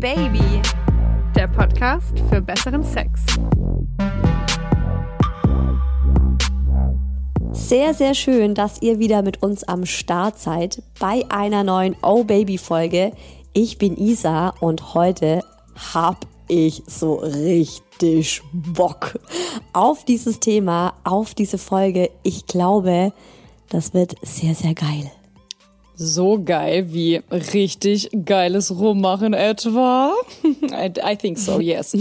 Baby, der Podcast für besseren Sex. Sehr, sehr schön, dass ihr wieder mit uns am Start seid bei einer neuen Oh Baby Folge. Ich bin Isa und heute hab ich so richtig Bock auf dieses Thema, auf diese Folge. Ich glaube, das wird sehr, sehr geil. So geil wie richtig geiles Rummachen etwa? I, I think so, yes.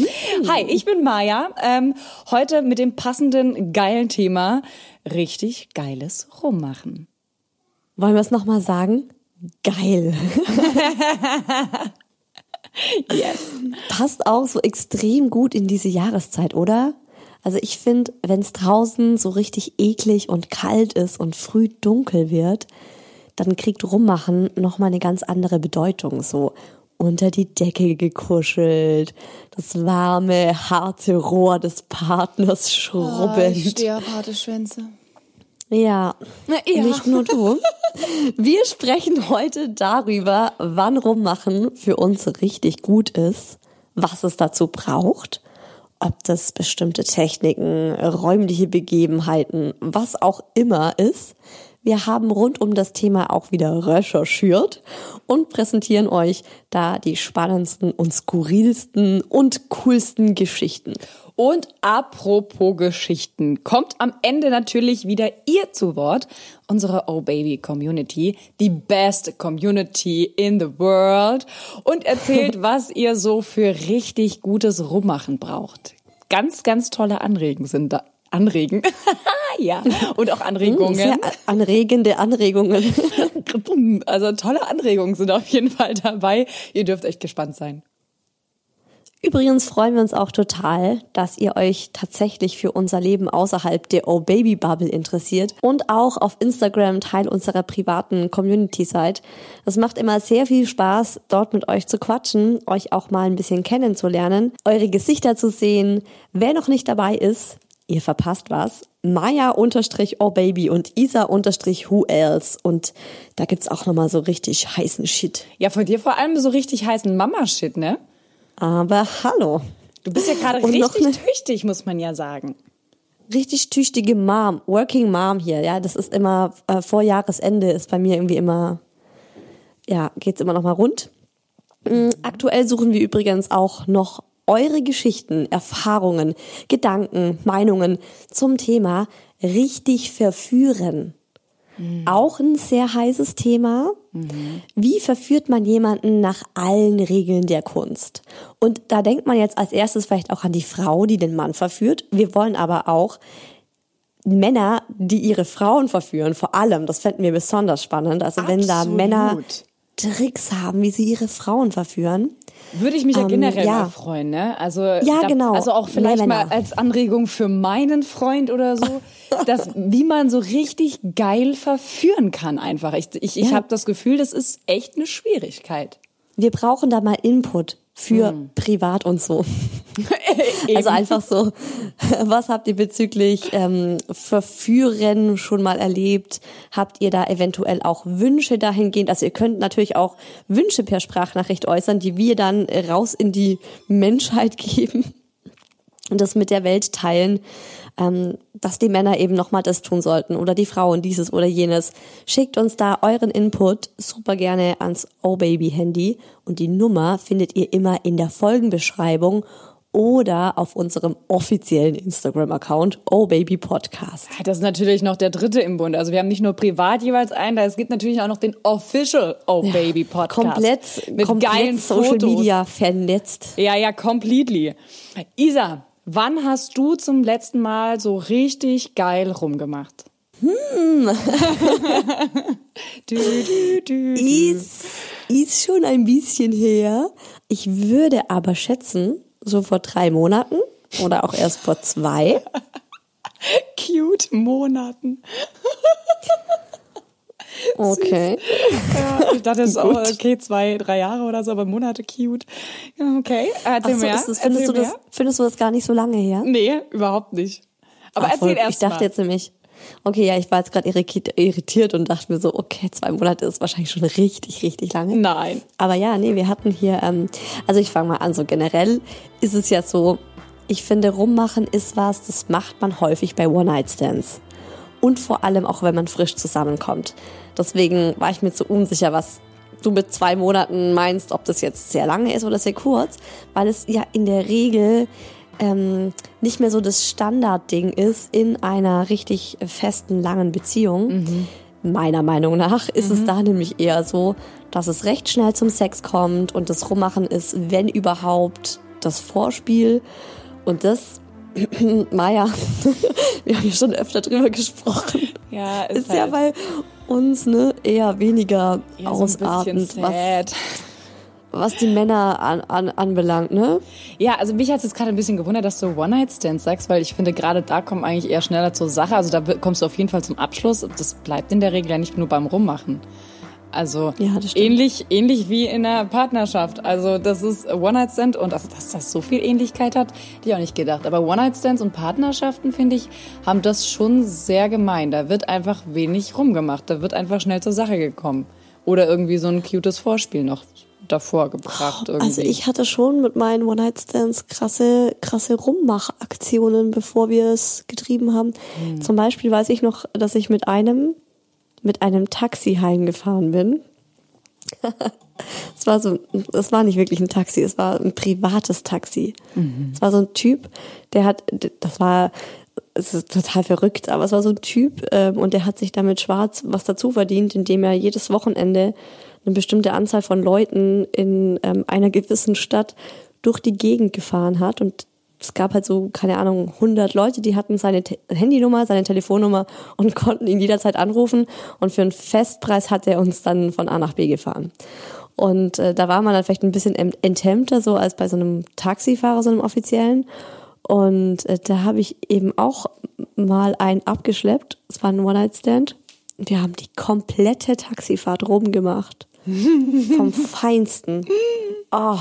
Hi, ich bin Maja. Ähm, heute mit dem passenden geilen Thema richtig geiles Rummachen. Wollen wir es nochmal sagen? Geil. yes. Passt auch so extrem gut in diese Jahreszeit, oder? Also ich finde, wenn es draußen so richtig eklig und kalt ist und früh dunkel wird, dann kriegt Rummachen nochmal eine ganz andere Bedeutung. So unter die Decke gekuschelt, das warme, harte Rohr des Partners schrubbend. Oh, ich stehe auf harte Schwänze. Ja, ja, nicht nur du. Wir sprechen heute darüber, wann Rummachen für uns richtig gut ist, was es dazu braucht, ob das bestimmte Techniken, räumliche Begebenheiten, was auch immer ist. Wir haben rund um das Thema auch wieder recherchiert und präsentieren euch da die spannendsten und skurrilsten und coolsten Geschichten. Und apropos Geschichten, kommt am Ende natürlich wieder ihr zu Wort, unsere Oh Baby Community, die best Community in the world und erzählt, was ihr so für richtig gutes Rummachen braucht. Ganz, ganz tolle Anregen sind da, anregen. ja. Und auch Anregungen. Sehr anregende Anregungen. also tolle Anregungen sind auf jeden Fall dabei. Ihr dürft echt gespannt sein. Übrigens freuen wir uns auch total, dass ihr euch tatsächlich für unser Leben außerhalb der Oh Baby Bubble interessiert und auch auf Instagram Teil unserer privaten Community seid. Es macht immer sehr viel Spaß, dort mit euch zu quatschen, euch auch mal ein bisschen kennenzulernen, eure Gesichter zu sehen. Wer noch nicht dabei ist, ihr verpasst was. Maya unterstrich oh baby und Isa unterstrich who else und da gibt's auch nochmal so richtig heißen Shit. Ja, von dir vor allem so richtig heißen Mama-Shit, ne? Aber hallo. Du bist ja gerade richtig tüchtig, muss man ja sagen. Richtig tüchtige Mom, Working Mom hier, ja, das ist immer äh, vor Jahresende ist bei mir irgendwie immer, ja, geht's immer noch mal rund. Mhm. Aktuell suchen wir übrigens auch noch eure Geschichten, Erfahrungen, Gedanken, Meinungen zum Thema richtig verführen. Mhm. Auch ein sehr heißes Thema. Mhm. Wie verführt man jemanden nach allen Regeln der Kunst? Und da denkt man jetzt als erstes vielleicht auch an die Frau, die den Mann verführt. Wir wollen aber auch Männer, die ihre Frauen verführen, vor allem, das fänden wir besonders spannend. Also Absolut. wenn da Männer Tricks haben, wie sie ihre Frauen verführen. Würde ich mich ja ähm, generell ja. mal freuen, ne? Also ja, da, genau. Also auch vielleicht mal als Anregung für meinen Freund oder so, dass wie man so richtig geil verführen kann einfach. Ich ich, ich ja. habe das Gefühl, das ist echt eine Schwierigkeit. Wir brauchen da mal Input für hm. privat und so. also einfach so, was habt ihr bezüglich ähm, Verführen schon mal erlebt? Habt ihr da eventuell auch Wünsche dahingehend? Also ihr könnt natürlich auch Wünsche per Sprachnachricht äußern, die wir dann raus in die Menschheit geben und das mit der Welt teilen ähm, dass die Männer eben nochmal das tun sollten oder die Frauen dieses oder jenes. Schickt uns da euren Input super gerne ans O-Baby-Handy und die Nummer findet ihr immer in der Folgenbeschreibung oder auf unserem offiziellen Instagram-Account Oh Baby Podcast. Das ist natürlich noch der dritte im Bund. Also wir haben nicht nur privat jeweils einen, es gibt natürlich auch noch den Official Oh Baby Podcast. komplett, mit komplett geilen Social Fotos. Media vernetzt. Ja, ja, completely. Isa, Wann hast du zum letzten Mal so richtig geil rumgemacht? Hm. du, du, du, ist, ist schon ein bisschen her. Ich würde aber schätzen, so vor drei Monaten oder auch erst vor zwei. Cute Monaten. Okay. Ja, ich dachte, es ist auch okay, zwei, drei Jahre oder so, aber Monate cute. Okay, erzähl Ach so, mehr. Ist das, findest, erzähl du das, findest du das gar nicht so lange her? Nee, überhaupt nicht. Aber Ach, erzähl erst Ich dachte mal. jetzt nämlich, Okay, ja, ich war jetzt gerade irritiert und dachte mir so, okay, zwei Monate ist wahrscheinlich schon richtig, richtig lange. Nein. Aber ja, nee, wir hatten hier, ähm, also ich fange mal an, so generell ist es ja so, ich finde, rummachen ist was, das macht man häufig bei One-Night-Stands. Und vor allem auch, wenn man frisch zusammenkommt. Deswegen war ich mir zu unsicher, was du mit zwei Monaten meinst, ob das jetzt sehr lange ist oder sehr kurz, weil es ja in der Regel ähm, nicht mehr so das Standardding ist in einer richtig festen, langen Beziehung. Mhm. Meiner Meinung nach ist mhm. es da nämlich eher so, dass es recht schnell zum Sex kommt und das Rummachen ist, wenn überhaupt, das Vorspiel. Und das, Maja, wir haben ja schon öfter drüber gesprochen. Ja, ist, ist halt ja bei uns ne, eher weniger eher ausartend. So was, was die Männer an, an, anbelangt, ne? Ja, also mich hat es jetzt gerade ein bisschen gewundert, dass du One-Night-Stands sagst, weil ich finde, gerade da kommt eigentlich eher schneller zur Sache. Also da kommst du auf jeden Fall zum Abschluss. Das bleibt in der Regel ja nicht nur beim Rummachen. Also ja, ähnlich, ähnlich wie in einer Partnerschaft. Also das ist One-Night-Stand und also, dass das so viel Ähnlichkeit hat, hätte ich auch nicht gedacht. Aber One-Night-Stands und Partnerschaften, finde ich, haben das schon sehr gemein. Da wird einfach wenig rumgemacht. Da wird einfach schnell zur Sache gekommen. Oder irgendwie so ein cutes Vorspiel noch davor gebracht. Irgendwie. Also ich hatte schon mit meinen One-Night-Stands krasse, krasse Rummachaktionen, bevor wir es getrieben haben. Hm. Zum Beispiel weiß ich noch, dass ich mit einem, mit einem Taxi heimgefahren bin. es war so, es war nicht wirklich ein Taxi, es war ein privates Taxi. Mhm. Es war so ein Typ, der hat, das war, es ist total verrückt, aber es war so ein Typ ähm, und der hat sich damit schwarz was dazu verdient, indem er jedes Wochenende eine bestimmte Anzahl von Leuten in ähm, einer gewissen Stadt durch die Gegend gefahren hat und es gab halt so, keine Ahnung, 100 Leute, die hatten seine Te Handynummer, seine Telefonnummer und konnten ihn jederzeit anrufen. Und für einen Festpreis hat er uns dann von A nach B gefahren. Und äh, da war man dann vielleicht ein bisschen enthemmter, so als bei so einem Taxifahrer, so einem offiziellen. Und äh, da habe ich eben auch mal einen abgeschleppt. Es war ein One-Night-Stand. Wir haben die komplette Taxifahrt rumgemacht. Vom Feinsten. Oh.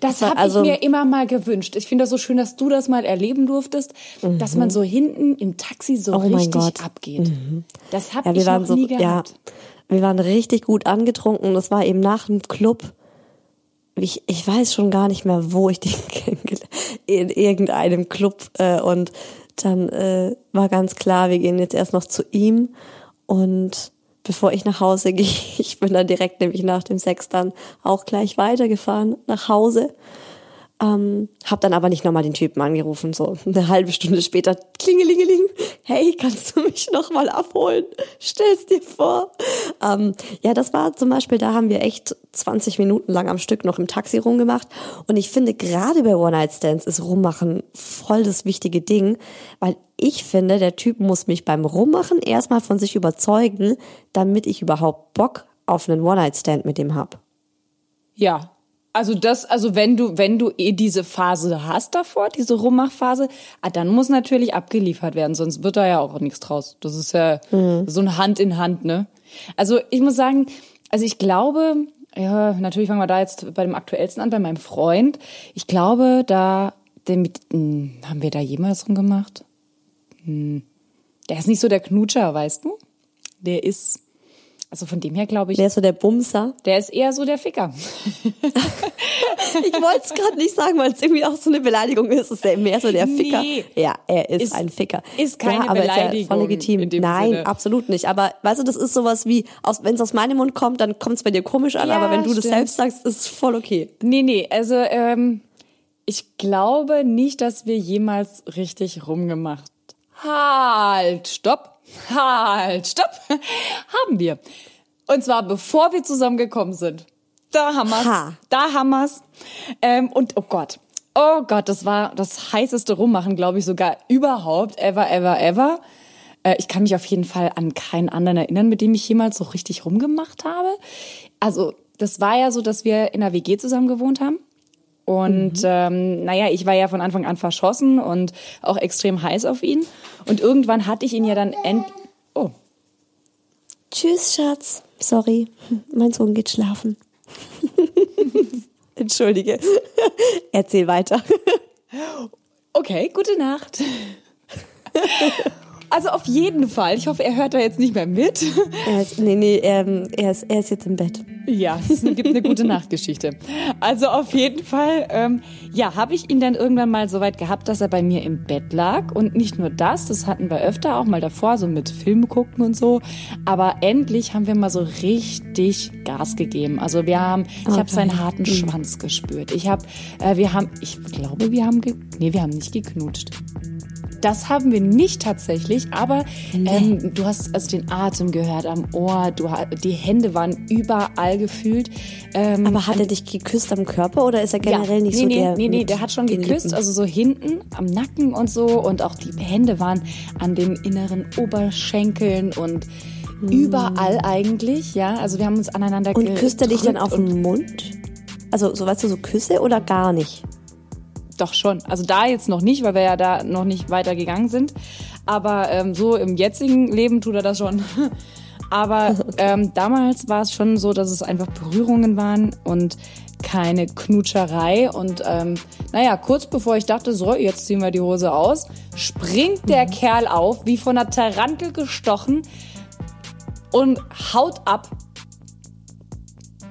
Das habe also, ich mir immer mal gewünscht. Ich finde das so schön, dass du das mal erleben durftest, mhm. dass man so hinten im Taxi so oh richtig abgeht. Mhm. Das habe ja, ich noch so, nie gehabt. Ja, wir waren richtig gut angetrunken. Das war eben nach dem Club. Ich, ich weiß schon gar nicht mehr, wo ich den kennengelernt in irgendeinem Club. Äh, und dann äh, war ganz klar, wir gehen jetzt erst noch zu ihm und bevor ich nach Hause gehe, ich bin dann direkt nämlich nach dem Sex dann auch gleich weitergefahren nach Hause ähm, hab dann aber nicht nochmal den Typen angerufen, so eine halbe Stunde später, klingelingeling, hey, kannst du mich nochmal abholen? Stell's dir vor. Ähm, ja, das war zum Beispiel, da haben wir echt 20 Minuten lang am Stück noch im Taxi rumgemacht. Und ich finde, gerade bei One-Night-Stands ist Rummachen voll das wichtige Ding, weil ich finde, der Typ muss mich beim Rummachen erstmal von sich überzeugen, damit ich überhaupt Bock auf einen One-Night-Stand mit dem hab. Ja, also das, also wenn du, wenn du eh diese Phase hast davor, diese Rummachphase, ah, dann muss natürlich abgeliefert werden, sonst wird da ja auch nichts draus. Das ist ja mhm. so ein Hand in Hand, ne? Also ich muss sagen, also ich glaube, ja, natürlich fangen wir da jetzt bei dem aktuellsten an, bei meinem Freund. Ich glaube, da, mit, hm, haben wir da jemals rumgemacht? Hm, der ist nicht so der Knutscher, weißt du? Der ist also von dem her glaube ich. Der ist so der Bumser. Der ist eher so der Ficker. ich wollte es gerade nicht sagen, weil es irgendwie auch so eine Beleidigung ist. Ist er mehr so der Ficker? Nee, ja, er ist, ist ein Ficker. Ist keine ja, aber Beleidigung. Ist ja voll legitim. Nein, Sinne. absolut nicht. Aber weißt du, das ist sowas wie, wenn es aus meinem Mund kommt, dann kommt es bei dir komisch an. Ja, aber wenn du stimmt. das selbst sagst, ist es voll okay. Nee, nee, also ähm, ich glaube nicht, dass wir jemals richtig rumgemacht. Halt, stopp. Halt, stopp. Haben wir. Und zwar bevor wir zusammengekommen sind. Da haben wir's. Ha. Da haben wir's. Ähm, und oh Gott. Oh Gott, das war das heißeste Rummachen, glaube ich, sogar überhaupt. Ever, ever, ever. Äh, ich kann mich auf jeden Fall an keinen anderen erinnern, mit dem ich jemals so richtig rumgemacht habe. Also, das war ja so, dass wir in einer WG zusammen gewohnt haben. Und mhm. ähm, naja, ich war ja von Anfang an verschossen und auch extrem heiß auf ihn. Und irgendwann hatte ich ihn ja dann end... Oh. Tschüss, Schatz. Sorry, mein Sohn geht schlafen. Entschuldige. Erzähl weiter. Okay, gute Nacht. Also auf jeden Fall. Ich hoffe, er hört da jetzt nicht mehr mit. Er ist, nee, nee, ähm, er, ist, er ist jetzt im Bett. Ja, es gibt eine gute Nachtgeschichte. Also auf jeden Fall, ähm, ja, habe ich ihn dann irgendwann mal so weit gehabt, dass er bei mir im Bett lag. Und nicht nur das, das hatten wir öfter auch mal davor, so mit Film gucken und so. Aber endlich haben wir mal so richtig Gas gegeben. Also wir haben, ich habe seinen harten Schwanz gespürt. Ich habe, äh, wir haben, ich glaube, wir haben, ge nee, wir haben nicht geknutscht. Das haben wir nicht tatsächlich, aber ähm, du hast also den Atem gehört am Ohr, du, die Hände waren überall gefühlt. Ähm, Aber hat er dich geküsst am Körper oder ist er generell nicht nee, so nee, der? Nee, nee, der hat schon geküsst, Lippen? also so hinten am Nacken und so und auch die Hände waren an den inneren Oberschenkeln und überall eigentlich, ja. Also wir haben uns aneinander Und küsst er dich dann auf den Mund? Also, so weißt du, so Küsse oder gar nicht? Doch schon. Also da jetzt noch nicht, weil wir ja da noch nicht weiter gegangen sind. Aber ähm, so im jetzigen Leben tut er das schon. Aber ähm, damals war es schon so, dass es einfach Berührungen waren und keine Knutscherei. Und ähm, naja, kurz bevor ich dachte, so, jetzt ziehen wir die Hose aus, springt der Kerl auf, wie von einer Tarantel gestochen und haut ab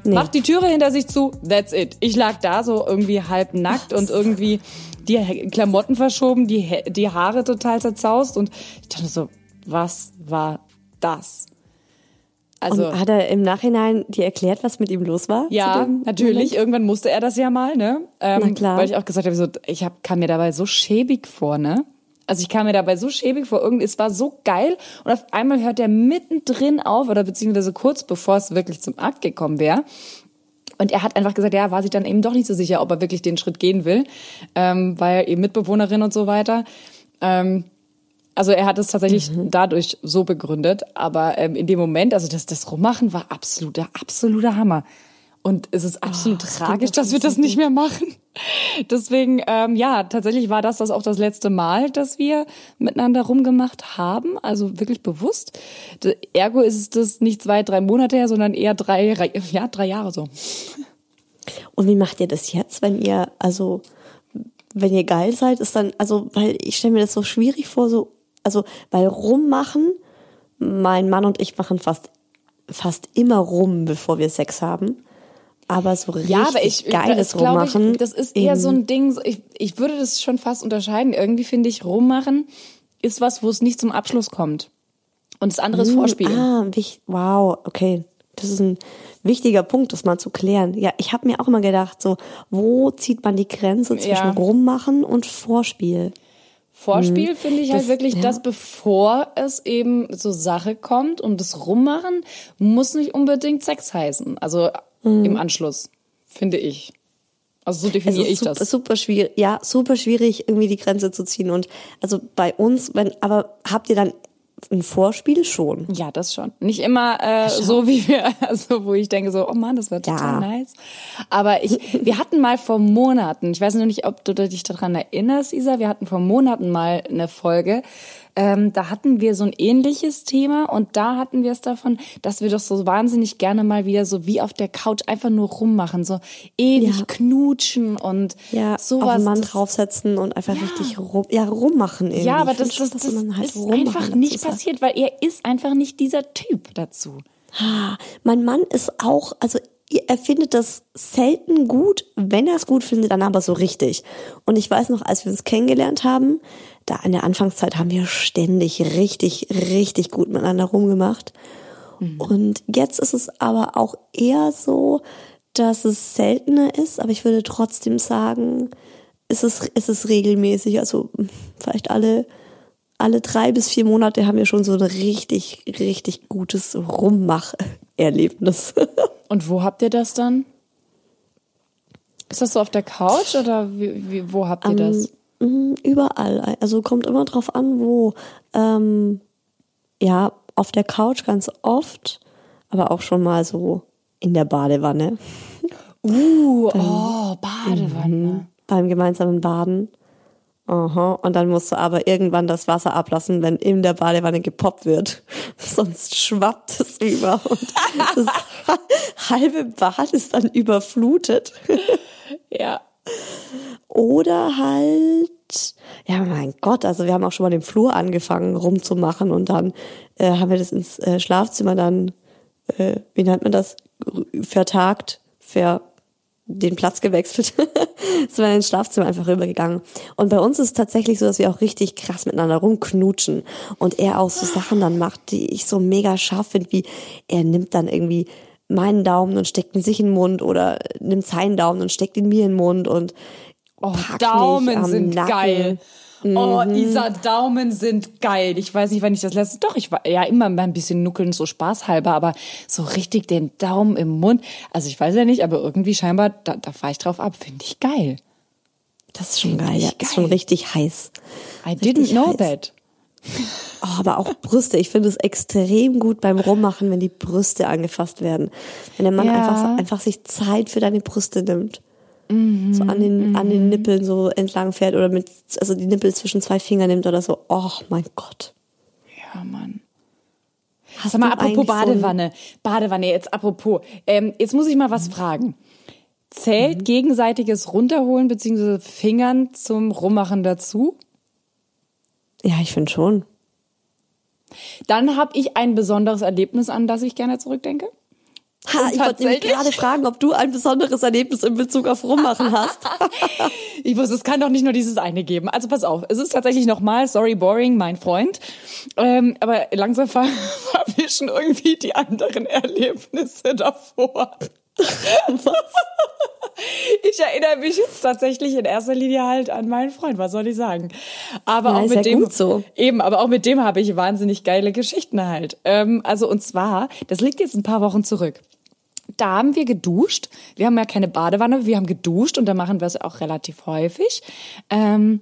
Nee. Macht die Türe hinter sich zu, that's it. Ich lag da so irgendwie halb nackt und irgendwie die Klamotten verschoben, die, die Haare total zerzaust und ich dachte so, was war das? Also, Und hat er im Nachhinein dir erklärt, was mit ihm los war? ja, natürlich. Moment? Irgendwann musste er das ja mal, ne? Ähm, Na klar. Weil ich auch gesagt habe, so, ich hab, kam mir dabei so schäbig vor, ne? Also ich kam mir dabei so schäbig vor, irgendwie, es war so geil und auf einmal hört er mittendrin auf oder beziehungsweise kurz bevor es wirklich zum Akt gekommen wäre. Und er hat einfach gesagt, ja, war sich dann eben doch nicht so sicher, ob er wirklich den Schritt gehen will, ähm, weil eben Mitbewohnerin und so weiter. Ähm, also er hat es tatsächlich dadurch so begründet, aber ähm, in dem Moment, also das, das Rummachen war absoluter, absoluter Hammer. Und es ist absolut tragisch, dass wir das nicht mehr machen. Deswegen, ähm, ja, tatsächlich war das das auch das letzte Mal, dass wir miteinander rumgemacht haben, also wirklich bewusst. Ergo ist es das nicht zwei, drei Monate her, sondern eher drei, drei- ja, drei Jahre so. Und wie macht ihr das jetzt, wenn ihr, also, wenn ihr geil seid, ist dann, also, weil ich stelle mir das so schwierig vor, so, also, weil rummachen, mein Mann und ich machen fast, fast immer rum, bevor wir Sex haben. Aber so richtig Ja, aber ich, geiles das, Rummachen. Ich, das ist eher so ein Ding, ich, ich würde das schon fast unterscheiden. Irgendwie finde ich, rummachen ist was, wo es nicht zum Abschluss kommt. Und das andere ist Vorspielen. Ah, wich, wow, okay. Das ist ein wichtiger Punkt, das mal zu klären. Ja, ich habe mir auch immer gedacht, so, wo zieht man die Grenze zwischen Ja. Rummachen und Vorspiel? Vorspiel finde ich halt Das- wirklich, ja. dass bevor es eben zur Sache kommt und das Rummachen muss nicht unbedingt Sex heißen. Also im Anschluss, finde ich. Also so Es definiere ist ich super, das. super schwierig, ja, super schwierig, irgendwie die Grenze zu ziehen. Und also bei uns, wenn, aber habt ihr dann ein Vorspiel schon? Ja, das schon. Nicht immer äh, so wie wir, also wo ich denke so, oh Mann, das war total Ja. nice. Aber ich, wir hatten mal vor Monaten, ich weiß noch nicht, ob du dich daran erinnerst, Isa, wir hatten vor Monaten mal eine Folge. Ähm, da hatten wir so ein ähnliches Thema und da hatten wir es davon, dass wir doch so wahnsinnig gerne mal wieder so wie auf der Couch einfach nur rummachen, so ewig Ja. knutschen und Ja, auf sowas. einen Mann das- draufsetzen und einfach richtig rum, ja, rummachen irgendwie. ja, aber das, das, das man halt ist einfach nicht passiert, weil er ist einfach nicht dieser Typ dazu. Ah, Mein Mann ist auch, also er findet das selten gut, wenn er es gut findet, dann aber so richtig. Und ich weiß noch, als wir uns kennengelernt haben, da in der Anfangszeit haben wir ständig richtig, richtig gut miteinander rumgemacht. Und jetzt ist es aber auch eher so, dass es seltener ist, aber ich würde trotzdem sagen, es ist, es ist regelmäßig, also vielleicht alle alle drei bis vier Monate haben wir schon so ein richtig, richtig gutes Rummach-Erlebnis. Und wo habt ihr das dann? Ist das so auf der Couch oder wie, wie, wo habt ihr das? Mm, Überall. Also kommt immer drauf an, wo. Ähm, ja, auf der Couch ganz oft, aber auch schon mal so in der Badewanne. Uh, oh, Badewanne. Beim gemeinsamen Baden. Aha. Und dann musst du aber irgendwann das Wasser ablassen, wenn in der Badewanne gepoppt wird. Sonst schwappt es über und das halbe Bad ist dann überflutet. Ja. Oder halt ja, mein Gott, also wir haben auch schon mal den Flur angefangen rumzumachen und dann äh, haben wir das ins äh, Schlafzimmer dann, äh, wie nennt man das, vertagt, ver den Platz gewechselt. sind wir ins Schlafzimmer einfach rübergegangen. Und bei uns ist es tatsächlich so, dass wir auch richtig krass miteinander rumknutschen. Und er auch so Sachen dann macht, die ich so mega scharf finde, wie er nimmt dann irgendwie meinen Daumen und steckt ihn sich in den Mund oder nimmt seinen Daumen und steckt ihn mir in den Mund und Oh, Daumen sind Nacken. geil. Oh, Isa, Daumen sind geil. Ich weiß nicht, wann ich das letzte. Doch, ich war ja immer mal ein bisschen nuckeln, so spaßhalber, aber so richtig den Daumen im Mund. Also ich weiß ja nicht, aber irgendwie scheinbar, da, da fahre ich drauf ab. Finde ich geil. Das ist schon geil. Das ist schon geil. richtig heiß. I Richtig didn't know heiß. that. Oh, aber auch Brüste. Ich finde es extrem gut beim Rummachen, wenn die Brüste angefasst werden. Wenn der Mann Ja. einfach, einfach sich Zeit für deine Brüste nimmt. so an den, an den Nippeln so entlang fährt oder mit, also die Nippel zwischen zwei Fingern nimmt oder so. Oh mein Gott. Ja, Mann. Hast Sag mal, du apropos eigentlich so Badewanne. Badewanne, jetzt apropos. Ähm, jetzt muss ich mal was fragen. Zählt gegenseitiges Runterholen bzw. Fingern zum Rummachen dazu? Ja, ich finde schon. Dann habe ich ein besonderes Erlebnis, an das ich gerne zurückdenke. Ha, ich wollte nämlich gerade fragen, ob du ein besonderes Erlebnis in Bezug auf Rummachen hast. Ich wusste, es kann doch nicht nur dieses eine geben. Also pass auf, es ist tatsächlich nochmal, sorry, boring, mein Freund. Ähm, aber langsam ver verwischen irgendwie die anderen Erlebnisse davor. Ich erinnere mich jetzt tatsächlich in erster Linie halt an meinen Freund, was soll ich sagen? Aber Ja, auch mit ja dem so. eben, aber auch mit dem habe ich wahnsinnig geile Geschichten halt. Ähm, also und zwar, das liegt jetzt ein paar Wochen zurück. Da haben wir geduscht. Wir haben ja keine Badewanne, wir haben geduscht und da machen wir es auch relativ häufig. Ähm,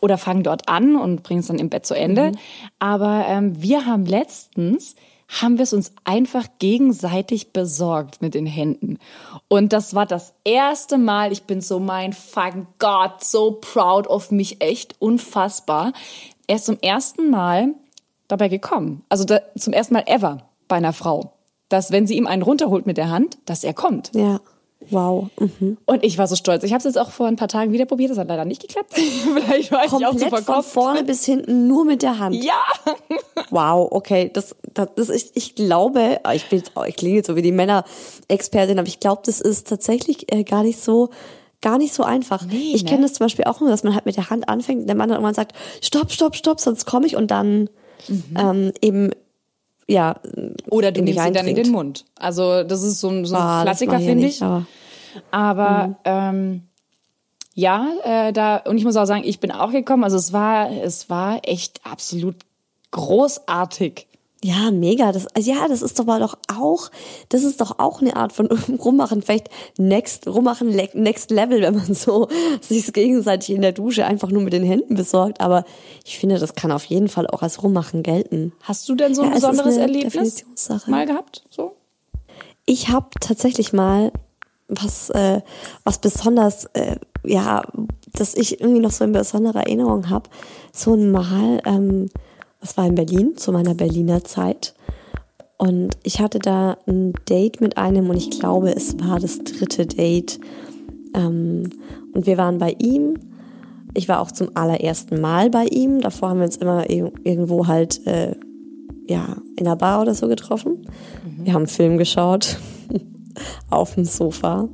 oder fangen dort an und bringen es dann im Bett zu Ende. Aber ähm, wir haben letztens haben wir es uns einfach gegenseitig besorgt mit den Händen. Und das war das erste Mal, ich bin so mein fucking Gott, so proud of mich, echt unfassbar. Er ist zum ersten Mal dabei gekommen. Also da, zum ersten Mal ever bei einer Frau. Dass wenn sie ihm einen runterholt mit der Hand, dass er kommt. ja. Wow. Mhm. Und ich war so stolz. Ich habe es jetzt auch vor ein paar Tagen wieder probiert. Das hat leider nicht geklappt. Vielleicht war ich auch zu Komplett von verkopft. vorne bis hinten nur mit der Hand. Ja. Wow, okay, das, das, das ist, ich glaube, ich bin jetzt, ich klinge jetzt so wie die Männerexpertin, aber ich glaube, das ist tatsächlich äh, gar nicht so, gar nicht so einfach. Nee, ich ne? kenne das zum Beispiel auch nur, dass man halt mit der Hand anfängt, und der Mann dann irgendwann sagt, stopp, stopp, stopp, sonst komme ich und dann ähm, eben ja Oder du nimmst sie dann in den Mund. Also das ist so ein, so ein Ah, Klassiker, ich finde nicht, ich. aber- Aber ähm, ja, äh, da und ich muss auch sagen, ich bin auch gekommen. Also es war, es war echt absolut großartig. Ja, mega. Das, also ja, das ist doch mal doch auch, das ist doch auch eine Art von Rummachen. Vielleicht next, Rummachen next level, wenn man so sich gegenseitig in der Dusche einfach nur mit den Händen besorgt. Aber ich finde, das kann auf jeden Fall auch als Rummachen gelten. Hast du denn so ein Ja, besonderes eine Erlebnis mal gehabt? So? Ich habe tatsächlich mal was, äh, was besonders, äh, ja, dass ich irgendwie noch so in besonderer Erinnerung habe. So ein Mal, ähm, das war in Berlin, zu meiner Berliner Zeit. Und ich hatte da ein Date mit einem und ich glaube, es war das dritte Date. Ähm, und wir waren bei ihm. Ich war auch zum allerersten Mal bei ihm. Davor haben wir uns immer ir- irgendwo halt, äh, ja, in einer Bar oder so getroffen. Wir haben einen Film geschaut. auf dem Sofa.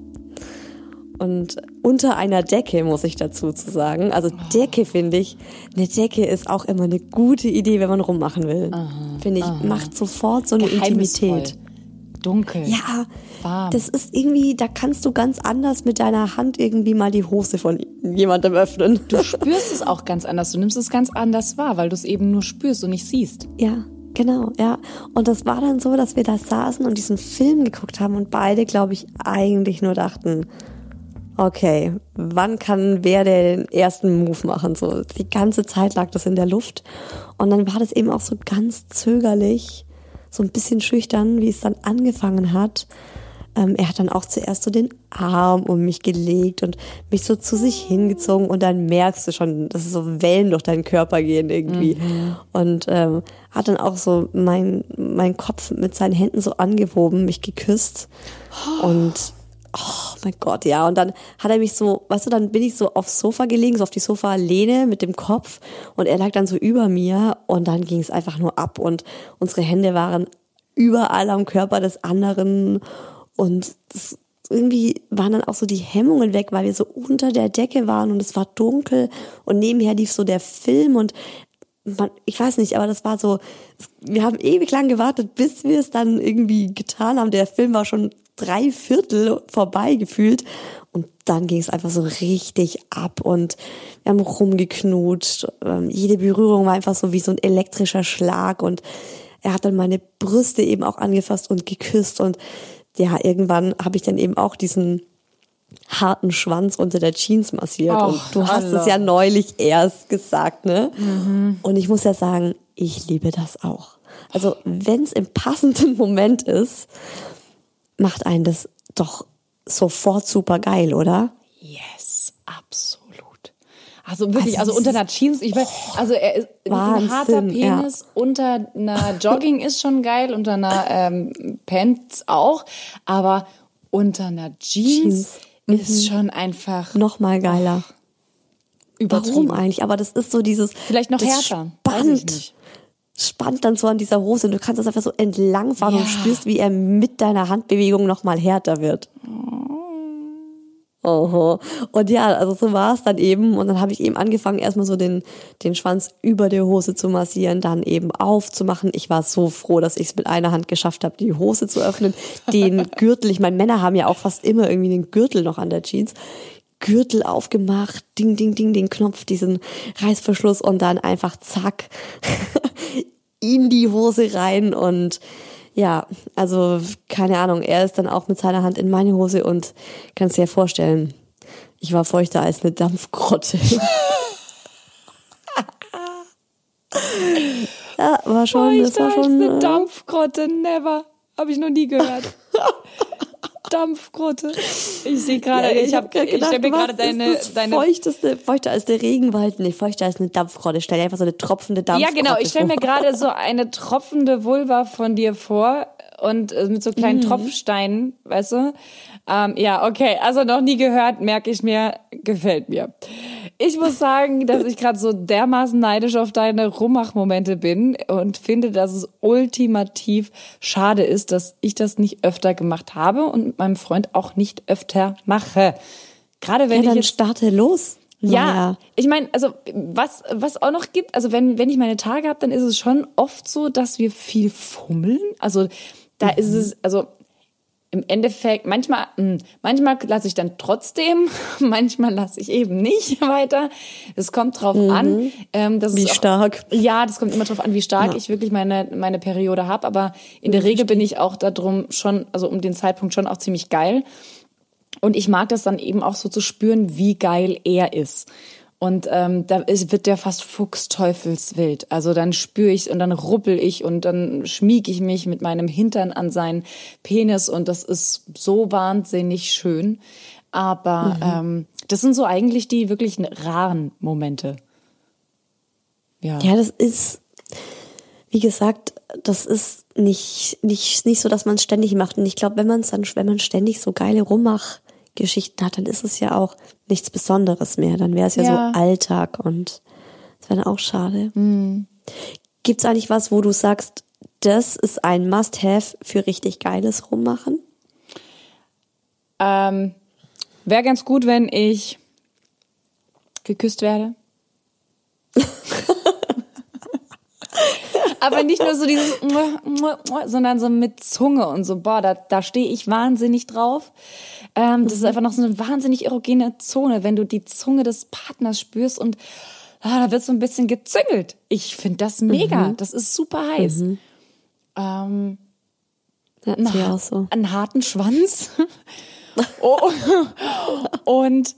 Und unter einer Decke, muss ich dazu zu sagen. Also Decke finde ich, eine Decke ist auch immer eine gute Idee, wenn man rummachen will. Finde ich, macht sofort so eine. Intimität. Dunkel. Ja, Warm. das ist irgendwie, da kannst du ganz anders mit deiner Hand irgendwie mal die Hose von jemandem öffnen. Du spürst es auch ganz anders. Du nimmst es ganz anders wahr, weil du es eben nur spürst und nicht siehst. Ja, genau, ja. Und das war dann so, dass wir da saßen und diesen Film geguckt haben und beide, glaube ich, eigentlich nur dachten, okay, wann kann wer den ersten Move machen? So, die ganze Zeit lag das in der Luft. Und dann war das eben auch so ganz zögerlich, so ein bisschen schüchtern, wie es dann angefangen hat. Ähm, er hat dann auch zuerst so den Arm um mich gelegt und mich so zu sich hingezogen und dann merkst du schon, dass so Wellen durch deinen Körper gehen irgendwie. Und ähm, hat dann auch so mein, mein Kopf mit seinen Händen so angehoben, mich geküsst. Und Oh mein Gott, ja. Und dann hat er mich so, weißt du, dann bin ich so aufs Sofa gelegen, so auf die Sofa-Lehne mit dem Kopf. Und er lag dann so über mir. Und dann ging es einfach nur ab. Und unsere Hände waren überall am Körper des anderen. Und das, irgendwie waren dann auch so die Hemmungen weg, weil wir so unter der Decke waren. Und es war dunkel. Und nebenher lief so der Film. Und man, ich weiß nicht, aber das war so, wir haben ewig lang gewartet, bis wir es dann irgendwie getan haben. Der Film war schon drei Viertel vorbei gefühlt. Und dann ging es einfach so richtig ab und wir haben rumgeknutscht. Ähm, jede Berührung war einfach so wie so ein elektrischer Schlag und er hat dann meine Brüste eben auch angefasst und geküsst und ja, irgendwann habe ich dann eben auch diesen harten Schwanz unter der Jeans massiert. Och, und du hast Allah. es ja neulich erst gesagt, ne? Und ich muss ja sagen, ich liebe das auch. Also, wenn es im passenden Moment ist, macht einen das doch sofort super geil, oder? Yes, absolut. Also wirklich, Also also, unter einer Jeans, ich weiß, also er ist ein harter Wahnsinn, ja. Penis, unter einer Jogging ist schon geil, unter einer ähm, Pants auch, aber unter einer Jeans, ist schon einfach Noch mal geiler. übertrieben. Warum eigentlich? Aber das ist so dieses. Vielleicht noch härter, ich Spannt, dann so an dieser Hose und du kannst das einfach so entlangfahren und Ja. spürst, wie er mit deiner Handbewegung noch mal härter wird. Oho. Und ja, also so war es dann eben. Und dann habe ich eben angefangen, erstmal so den, den Schwanz über der Hose zu massieren, dann eben aufzumachen. Ich war so froh, dass ich es mit einer Hand geschafft habe, die Hose zu öffnen. Den Gürtel, ich meine, Männer haben ja auch fast immer irgendwie den Gürtel noch an der Jeans. Gürtel aufgemacht, ding, ding, ding, den Knopf, diesen Reißverschluss und dann einfach zack in die Hose rein und ja, also keine Ahnung, er ist dann auch mit seiner Hand in meine Hose und kannst dir ja vorstellen, ich war feuchter als eine Dampfgrotte. ja, war schon, das war Feuchter als schon. eine äh, Dampfgrotte, never. Habe ich noch nie gehört. Dampfgrotte. Ich sehe gerade, ja, ich habe grad ich stell mir gerade deine deine feuchteste, feuchter als der Regenwald, nicht feuchter als eine Dampfgrotte. Stell dir einfach so eine tropfende Ja, Dampfgrotte genau. Ich stelle mir gerade so eine tropfende Vulva von dir vor und äh, mit so kleinen Tropfsteinen, weißt du? Ähm, ja, okay. Also noch nie gehört, merke ich mir, gefällt mir. Ich muss sagen, dass ich gerade so dermaßen neidisch auf deine Rummachmomente bin und finde, dass es ultimativ schade ist, dass ich das nicht öfter gemacht habe und mit meinem Freund auch nicht öfter mache. Gerade wenn Ja, dann ich jetzt starte los. ja, Maja. ich meine, also was was auch noch gibt, also wenn wenn ich meine Tage habe, dann ist es schon oft so, dass wir viel fummeln. Also da ist es also im Endeffekt manchmal mh, manchmal lasse ich dann trotzdem, manchmal lasse ich eben nicht weiter. Es kommt drauf an, ähm, dass Wie auch, stark. Ja, das kommt immer drauf an, wie stark Ja. ich wirklich meine meine Periode habe. Aber in der Regel bin ich auch darum schon, also um den Zeitpunkt schon auch ziemlich geil. Und ich mag das dann eben auch so zu spüren, wie geil er ist. Und ähm, da ist, wird der fast fuchsteufelswild. Also dann spüre ich und dann ruppel ich und dann schmieg ich mich mit meinem Hintern an seinen Penis und das ist so wahnsinnig schön. Aber ähm, das sind so eigentlich die wirklich raren Momente. Ja. Ja, das ist, wie gesagt, das ist nicht, nicht, nicht so, dass man es ständig macht. Und ich glaube, wenn man es dann, wenn man ständig so geile Rummach-Geschichten hat, dann ist es ja auch nichts Besonderes mehr. Dann wäre es ja, Ja. so Alltag und das wäre auch schade. Gibt es eigentlich was, wo du sagst, das ist ein Must-Have für richtig geiles Rummachen? Ähm, Wäre ganz gut, wenn ich geküsst werde. Aber nicht nur so dieses, sondern so mit Zunge und so, boah, da, da stehe ich wahnsinnig drauf. Ähm, das ist einfach noch so eine wahnsinnig erogene Zone, wenn du die Zunge des Partners spürst und ah, da wird so ein bisschen gezüngelt. Ich finde das mega. Das ist super heiß. Ähm, einen, ich ha- auch so. einen harten Schwanz oh, und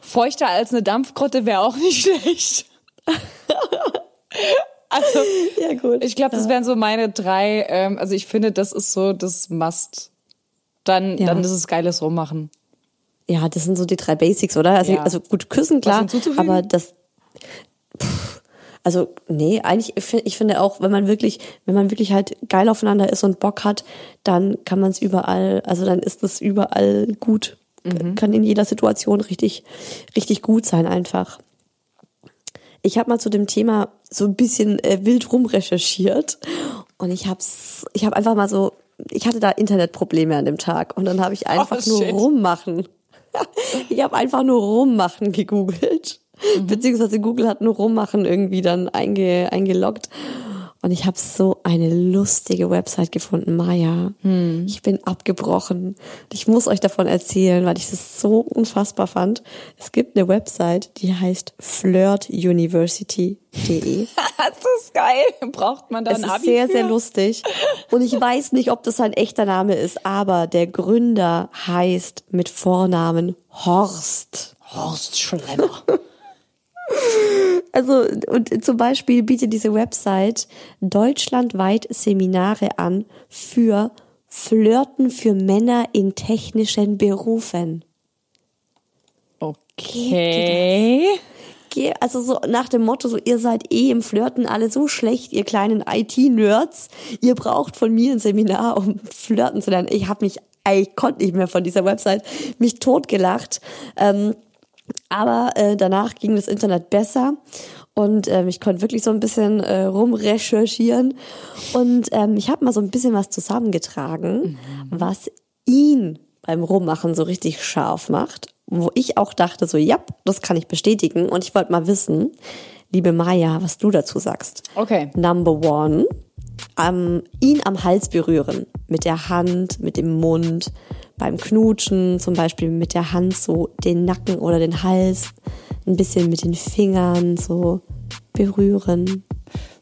feuchter als eine Dampfgrotte wäre auch nicht schlecht. Also, Ja, gut. ich glaube, das wären so meine drei. Ähm, also, ich finde, das ist so das Must. Dann, Ja. dann ist es geiles Rummachen. Ja, das sind so die drei Basics, oder? Also, Ja. also gut, küssen, klar, aber das. Pff, Also, nee, eigentlich, ich find- ich finde auch, wenn man wirklich, wenn man wirklich halt geil aufeinander ist und Bock hat, dann kann man es überall, also dann ist es überall gut. Kann in jeder Situation richtig, richtig gut sein einfach. Ich habe mal zu dem Thema so ein bisschen äh, wild rumrecherchiert und ich hab's, ich habe einfach mal so, ich hatte da Internetprobleme an dem Tag und dann habe ich einfach nur shit. rummachen. ich habe einfach nur rummachen gegoogelt, beziehungsweise Google hat nur rummachen irgendwie dann einge, eingeloggt. Und ich habe so eine lustige Website gefunden, Maya. Ich bin abgebrochen. Ich muss euch davon erzählen, weil ich das so unfassbar fand. Es gibt eine Website, die heißt flirtuniversity.de. Das ist geil. Braucht man da Es ein ist Abi sehr, für? sehr lustig. Und ich weiß nicht, ob das ein echter Name ist, aber der Gründer heißt mit Vornamen Horst. Horst Schlemmer. Also, und zum Beispiel bietet diese Website deutschlandweit Seminare an für Flirten für Männer in technischen Berufen. Okay. Also so nach dem Motto, so ihr seid eh im Flirten alle so schlecht, ihr kleinen IT-Nerds. Ihr braucht von mir ein Seminar, um flirten zu lernen. Ich habe mich, ich konnte nicht mehr von dieser Website, mich totgelacht. Ähm, aber äh, danach ging das Internet besser und ähm, ich konnte wirklich so ein bisschen äh, rumrecherchieren. Und ähm, ich habe mal so ein bisschen was zusammengetragen, was ihn beim Rummachen so richtig scharf macht. Wo ich auch dachte, so, ja, das kann ich bestätigen. Und ich wollte mal wissen, liebe Maya, was du dazu sagst. Okay. Number one, am, ihn am Hals berühren. Mit der Hand, mit dem Mund, beim Knutschen, zum Beispiel mit der Hand so den Nacken oder den Hals, ein bisschen mit den Fingern so berühren.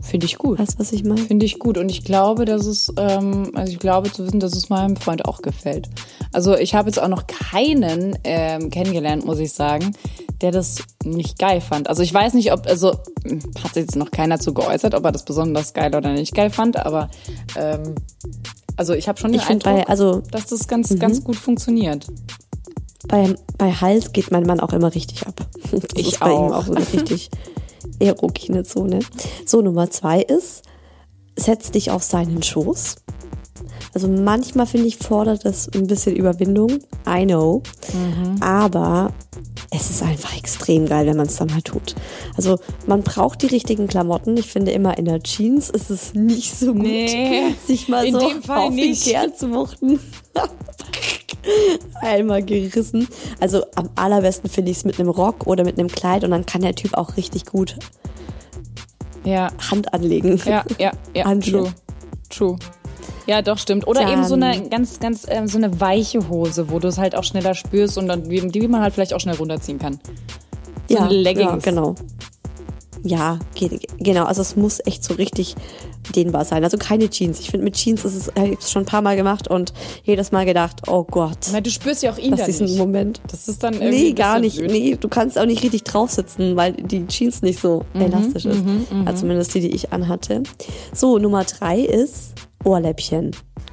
Finde ich gut. Weißt du, was ich meine? Finde ich gut und ich glaube, dass es, ähm, also ich glaube zu wissen, dass es meinem Freund auch gefällt. Also ich habe jetzt auch noch keinen ähm, kennengelernt, muss ich sagen, der das nicht geil fand. Also ich weiß nicht, ob, also hm, hat sich jetzt noch keiner zu geäußert, ob er das besonders geil oder nicht geil fand, aber ähm, also ich habe schon den Ich Eindruck, bei, also dass das ganz, ganz gut funktioniert. bei, bei Hals geht mein Mann auch immer richtig ab. Das Ich ist bei ihm auch. auch so eine richtig erogene Zone. So, Nummer zwei ist, setz dich auf seinen Schoß. Also manchmal finde ich, fordert das ein bisschen Überwindung. I know. Aber es ist einfach extrem geil, wenn man es dann mal tut. Also man braucht die richtigen Klamotten. Ich finde immer in der Jeans ist es nicht so gut, Nee, sich mal so auf nicht. den Kerl zu wuchten. Einmal gerissen. Also am allerbesten finde ich es mit einem Rock oder mit einem Kleid und dann kann der Typ auch richtig gut Ja, Hand anlegen. ja, ja, ja, An dir. true, true. Ja, doch, stimmt. Oder Dann- eben so eine ganz, ganz, ähm, so eine weiche Hose, wo du es halt auch schneller spürst und dann, die, die man halt vielleicht auch schnell runterziehen kann. So ja, Leggings. Ja, genau. Ja, geht, genau. Also es muss echt so richtig dehnbar sein. Also keine Jeans. Ich finde mit Jeans ist es, ich es schon ein paar Mal gemacht und jedes Mal gedacht, oh Gott. Na, du spürst ja auch ihn Das ein nicht. Moment. Das ist dann irgendwie Nee, gar nicht. blöd. Nee, du kannst auch nicht richtig drauf sitzen, weil die Jeans nicht so Mhm, elastisch ist. Also zumindest die, die ich anhatte. So, Nummer drei ist Ohrläppchen.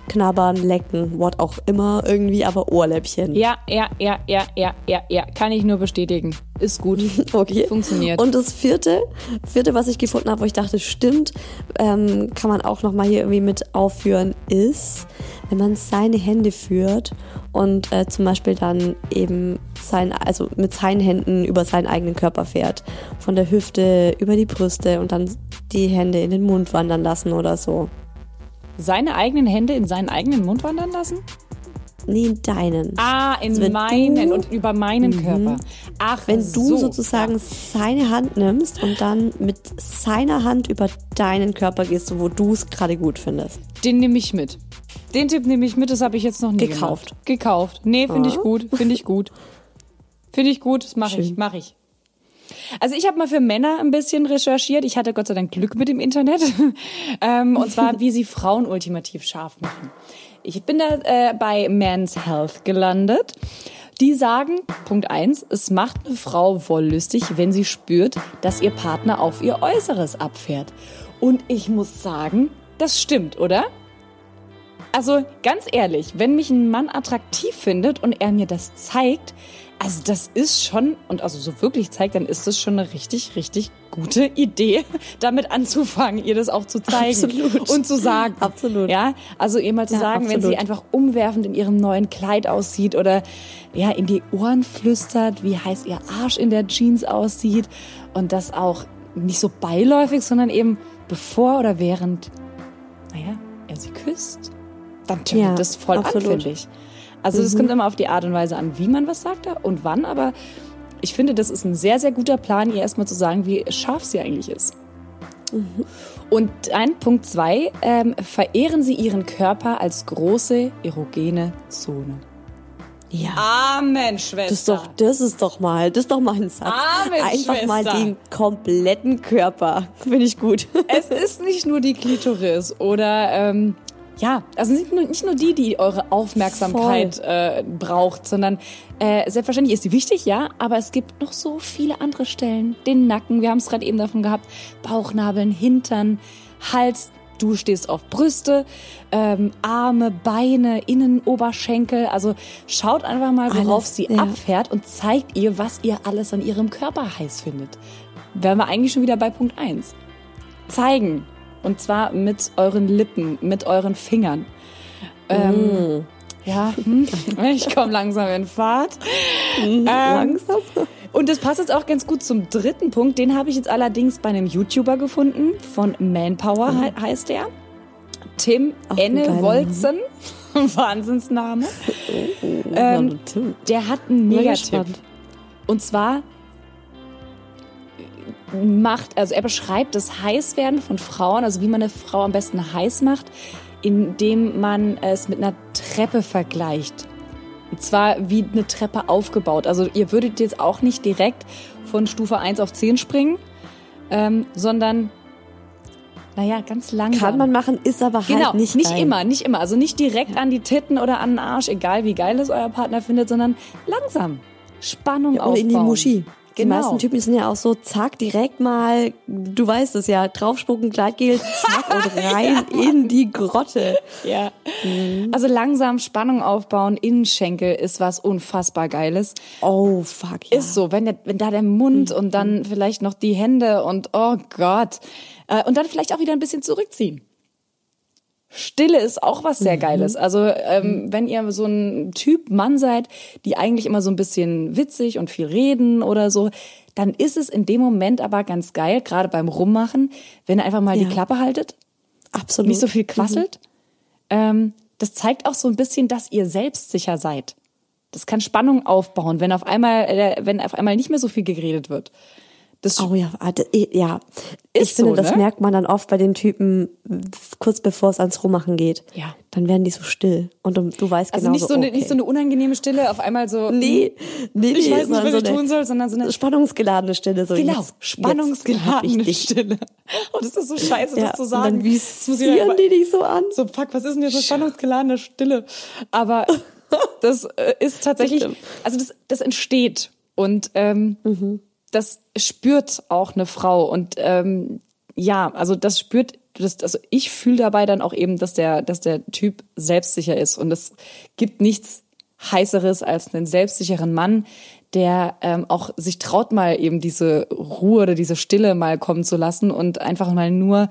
Knabbern, lecken, what auch immer irgendwie, aber Ohrläppchen. Ja, ja, ja, ja, ja, ja, ja. Kann ich nur bestätigen. Ist gut. Okay. Funktioniert. Und das vierte, vierte, was ich gefunden habe, wo ich dachte, stimmt, ähm, kann man auch nochmal hier irgendwie mit aufführen, ist, wenn man seine Hände führt und äh, zum Beispiel dann eben sein, also mit seinen Händen über seinen eigenen Körper fährt. Von der Hüfte über die Brüste und dann die Hände in den Mund wandern lassen oder so. Seine eigenen Hände in seinen eigenen Mund wandern lassen? Nee, in deinen. Ah, in Also meinen du- und über meinen Körper. Ach, Wenn du so. sozusagen seine Hand nimmst und dann mit seiner Hand über deinen Körper gehst, wo du es gerade gut findest. Den nehme ich mit. Den Tipp nehme ich mit, das habe ich jetzt noch nie Gekauft. Gemacht. Gekauft. Nee, finde ich Ah. gut, finde ich gut. Finde ich gut, das mache ich, mache ich. Also ich habe mal für Männer ein bisschen recherchiert. Ich hatte Gott sei Dank Glück mit dem Internet. ähm, und zwar, wie sie Frauen ultimativ scharf machen. Ich bin da äh, bei Men's Health gelandet. Die sagen, Punkt eins: es macht eine Frau wollüstig, wenn sie spürt, dass ihr Partner auf ihr Äußeres abfährt. Und ich muss sagen, das stimmt, oder? Also ganz ehrlich, wenn mich ein Mann attraktiv findet und er mir das zeigt, also das ist schon, und also so wirklich zeigt, dann ist das schon eine richtig, richtig gute Idee, damit anzufangen, ihr das auch zu zeigen Absolut. und zu sagen. Absolut. Ja, also ihr mal zu Ja, sagen, wenn absolut. sie einfach umwerfend in ihrem neuen Kleid aussieht oder ja, in die Ohren flüstert, wie heiß ihr Arsch in der Jeans aussieht und das auch nicht so beiläufig, sondern eben bevor oder während, naja, er sie küsst, dann tönt Ja, das voll absolut. an, finde ich. Also es kommt immer auf die Art und Weise an, wie man was sagt und wann, aber ich finde, das ist ein sehr, sehr guter Plan, ihr erstmal zu sagen, wie scharf sie eigentlich ist. Und ein Punkt zwei, ähm, verehren Sie Ihren Körper als große erogene Zone. Ja. Amen, Das Schwester. ist doch, das ist doch mal, das ist doch mal ein Satz. Amen, Einfach mal Schwester. den kompletten Körper. Finde ich gut. es ist nicht nur die Klitoris oder ähm, ja, also nicht nur, nicht nur die, die eure Aufmerksamkeit äh, braucht, sondern äh, selbstverständlich ist die wichtig, ja, aber es gibt noch so viele andere Stellen. Den Nacken, wir haben es gerade eben davon gehabt, Bauchnabeln, Hintern, Hals, du stehst auf Brüste, ähm, Arme, Beine, Innenoberschenkel. Also schaut einfach mal, worauf Alles, sie ja. abfährt und zeigt ihr, was ihr alles an ihrem Körper heiß findet. Wären wir eigentlich schon wieder bei Punkt eins zeigen. Und zwar mit euren Lippen, mit euren Fingern. Ähm, Ja, hm, ich komme langsam in Fahrt. Ähm, Langsam. und das passt jetzt auch ganz gut zum dritten Punkt. Den habe ich jetzt allerdings bei einem YouTuber gefunden. Von Manpower he heißt er. Tim Auch Enne Wolzen. Wahnsinnsname. Ähm, Ähm, Der hat einen Megatipp. Und zwar macht, also er beschreibt das Heißwerden von Frauen, also wie man eine Frau am besten heiß macht, indem man es mit einer Treppe vergleicht. Und zwar wie eine Treppe aufgebaut. Also ihr würdet jetzt auch nicht direkt von Stufe 1 auf 10 springen, ähm, sondern naja, ganz langsam. Kann man machen, ist aber halt Genau, nicht nicht, immer, nicht immer. Also nicht direkt an die Titten oder an den Arsch, egal wie geil es euer Partner findet, sondern langsam. Spannung Oder aufbauen. in die Muschi. Die Genau. meisten Typen sind ja auch so, zack, direkt mal, du weißt es ja, draufspucken, Gleitgel, zack und rein in die Grotte. Ja. Also langsam Spannung aufbauen, Innenschenkel ist was unfassbar Geiles. Oh, fuck, ja. Ist so, wenn, der, wenn da der Mund und dann vielleicht noch die Hände und oh Gott. Äh, Und dann vielleicht auch wieder ein bisschen zurückziehen. Stille ist auch was sehr Geiles. Also ähm, wenn ihr so ein Typ Mann seid, die eigentlich immer so ein bisschen witzig und viel reden oder so, dann ist es in dem Moment aber ganz geil, gerade beim Rummachen, wenn ihr einfach mal Ja. die Klappe haltet Absolut. nicht so viel quasselt. Ähm, das zeigt auch so ein bisschen, dass ihr selbstsicher seid. Das kann Spannung aufbauen, wenn auf einmal, äh, wenn auf einmal nicht mehr so viel geredet wird. Das Oh ja, warte, ja. Ich Ist finde, so, das ne? merkt man dann oft bei den Typen, kurz bevor es ans Rummachen geht. Ja. Dann werden die so still. Und du, du weißt also genau nicht so, eine, okay. nicht so eine unangenehme Stille, auf einmal so. Nee, nee, Ich nee, weiß nicht, was so ich eine tun soll, sondern so eine spannungsgeladene Stille. So Genau, jetzt, jetzt spannungsgeladene ich dich. Stille. Oh, das ist so scheiße, Ja, das zu und sagen. dann Das ich visieren einfach- die dich so an. So, fuck, was ist denn jetzt so spannungsgeladene Stille? Aber das äh, ist tatsächlich, Stimmt. also das, das entsteht und ähm, das spürt auch eine Frau und ähm, ja, also das spürt, das, also ich fühle dabei dann auch eben, dass der, dass der Typ selbstsicher ist und es gibt nichts heißeres als einen selbstsicheren Mann, der ähm, auch sich traut mal eben diese Ruhe oder diese Stille mal kommen zu lassen und einfach mal nur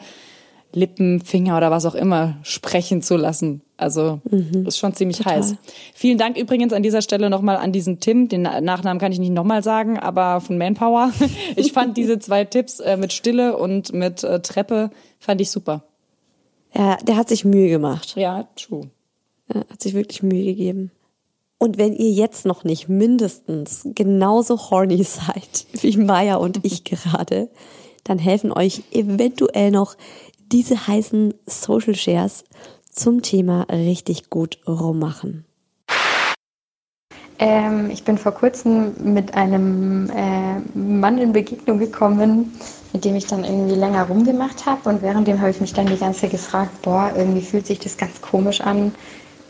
Lippen, Finger oder was auch immer sprechen zu lassen. Also Mhm. ist schon ziemlich heiß. Vielen Dank übrigens an dieser Stelle nochmal an diesen Tim. Den Na- Nachnamen kann ich nicht nochmal sagen, aber von Manpower. Ich fand diese zwei Tipps äh, mit Stille und mit äh, Treppe fand ich super. Ja, der hat sich Mühe gemacht. Ja, true. Ja, hat sich wirklich Mühe gegeben. Und wenn ihr jetzt noch nicht mindestens genauso horny seid wie Maya und ich gerade, dann helfen euch eventuell noch diese heißen Social Shares zum Thema richtig gut rummachen. Ähm, ich bin vor kurzem mit einem äh, Mann in Begegnung gekommen, mit dem ich dann irgendwie länger rumgemacht habe. Und währenddem habe ich mich dann die ganze Zeit gefragt, boah, irgendwie fühlt sich das ganz komisch an,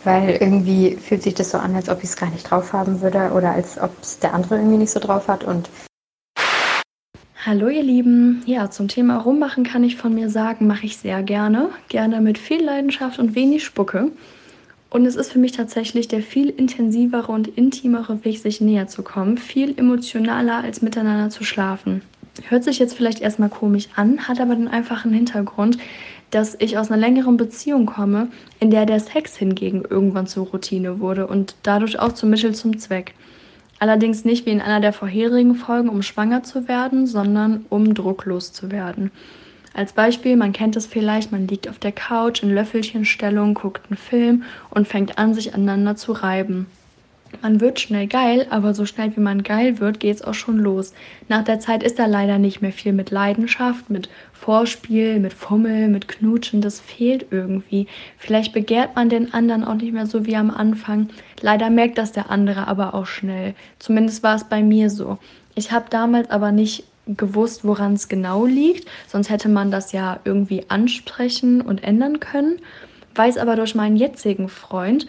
weil irgendwie fühlt sich das so an, als ob ich es gar nicht drauf haben würde oder als ob es der andere irgendwie nicht so drauf hat. Und Hallo ihr Lieben, ja zum Thema Rummachen kann ich von mir sagen, mache ich sehr gerne, gerne mit viel Leidenschaft und wenig Spucke. Und es ist für mich tatsächlich der viel intensivere und intimere Weg, sich näher zu kommen, viel emotionaler als miteinander zu schlafen. Hört sich jetzt vielleicht erstmal komisch an, hat aber den einfachen Hintergrund, dass ich aus einer längeren Beziehung komme, in der der Sex hingegen irgendwann zur Routine wurde und dadurch auch zum Mittel zum Zweck. Allerdings nicht wie in einer der vorherigen Folgen, um schwanger zu werden, sondern um drucklos zu werden. Als Beispiel, man kennt es vielleicht, man liegt auf der Couch in Löffelchenstellung, guckt einen Film und fängt an, sich aneinander zu reiben. Man wird schnell geil, aber so schnell wie man geil wird, geht es auch schon los. Nach der Zeit ist da leider nicht mehr viel mit Leidenschaft, mit Vorspiel, mit Fummel, mit Knutschen. Das fehlt irgendwie. Vielleicht begehrt man den anderen auch nicht mehr so wie am Anfang. Leider merkt das der andere aber auch schnell. Zumindest war es bei mir so. Ich habe damals aber nicht gewusst, woran es genau liegt. Sonst hätte man das ja irgendwie ansprechen und ändern können. Weiß aber durch meinen jetzigen Freund,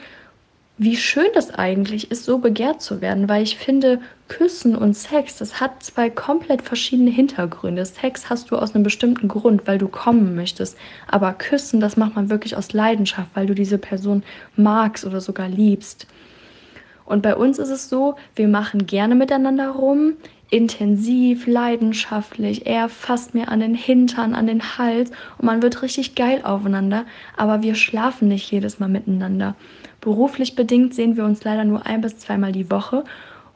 wie schön das eigentlich ist, so begehrt zu werden, weil ich finde, Küssen und Sex, das hat zwei komplett verschiedene Hintergründe. Sex hast du aus einem bestimmten Grund, weil du kommen möchtest, aber Küssen, das macht man wirklich aus Leidenschaft, weil du diese Person magst oder sogar liebst. Und bei uns ist es so, wir machen gerne miteinander rum, intensiv, leidenschaftlich. Er fasst mir an den Hintern, an den Hals und man wird richtig geil aufeinander, aber wir schlafen nicht jedes Mal miteinander. Beruflich bedingt sehen wir uns leider nur ein bis zweimal die Woche.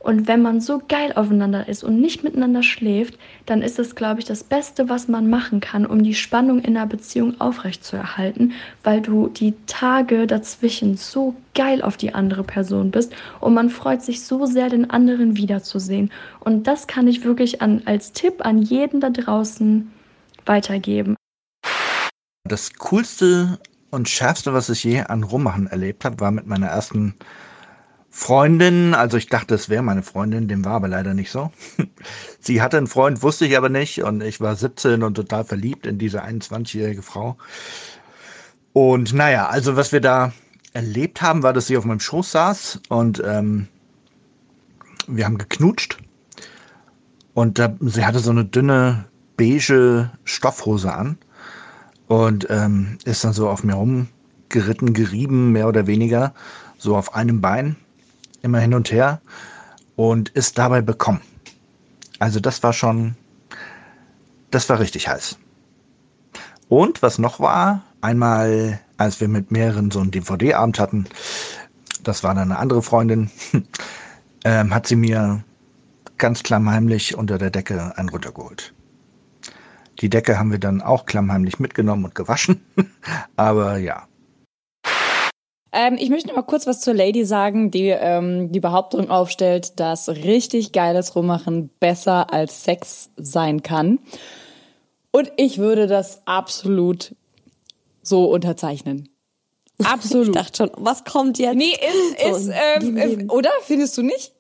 Und wenn man so geil aufeinander ist und nicht miteinander schläft, dann ist es, glaube ich, das Beste, was man machen kann, um die Spannung in einer Beziehung aufrechtzuerhalten, weil du die Tage dazwischen so geil auf die andere Person bist und man freut sich so sehr, den anderen wiederzusehen. Und das kann ich wirklich an, als Tipp an jeden da draußen weitergeben. Das Coolste und Schärfste, was ich je an Rummachen erlebt habe, war mit meiner ersten Freundin. Also ich dachte, es wäre meine Freundin, dem war aber leider nicht so. Sie hatte einen Freund, wusste ich aber nicht. Und ich war 17 und total verliebt in diese 21-jährige Frau. Und naja, also was wir da erlebt haben, war, dass sie auf meinem Schoß saß und ähm, wir haben geknutscht. Und da, sie hatte so eine dünne beige Stoffhose an und ähm, ist dann so auf mir rumgeritten, gerieben, mehr oder weniger, so auf einem Bein, immer hin und her und ist dabei bekommen. Also das war schon, das war richtig heiß. Und was noch war, einmal, als wir mit mehreren so einen DVD-Abend hatten, das war dann eine andere Freundin, ähm, hat sie mir ganz klammheimlich unter der Decke einen runtergeholt. Die Decke haben wir dann auch klammheimlich mitgenommen und gewaschen. Aber ja. Ähm, ich möchte noch mal kurz was zur Lady sagen, die ähm, die Behauptung aufstellt, dass richtig geiles Rummachen besser als Sex sein kann. Und ich würde das absolut so unterzeichnen. Absolut. Ich dachte schon, was kommt jetzt? Nee, ist, ist, ähm, äh, oder? Findest du nicht?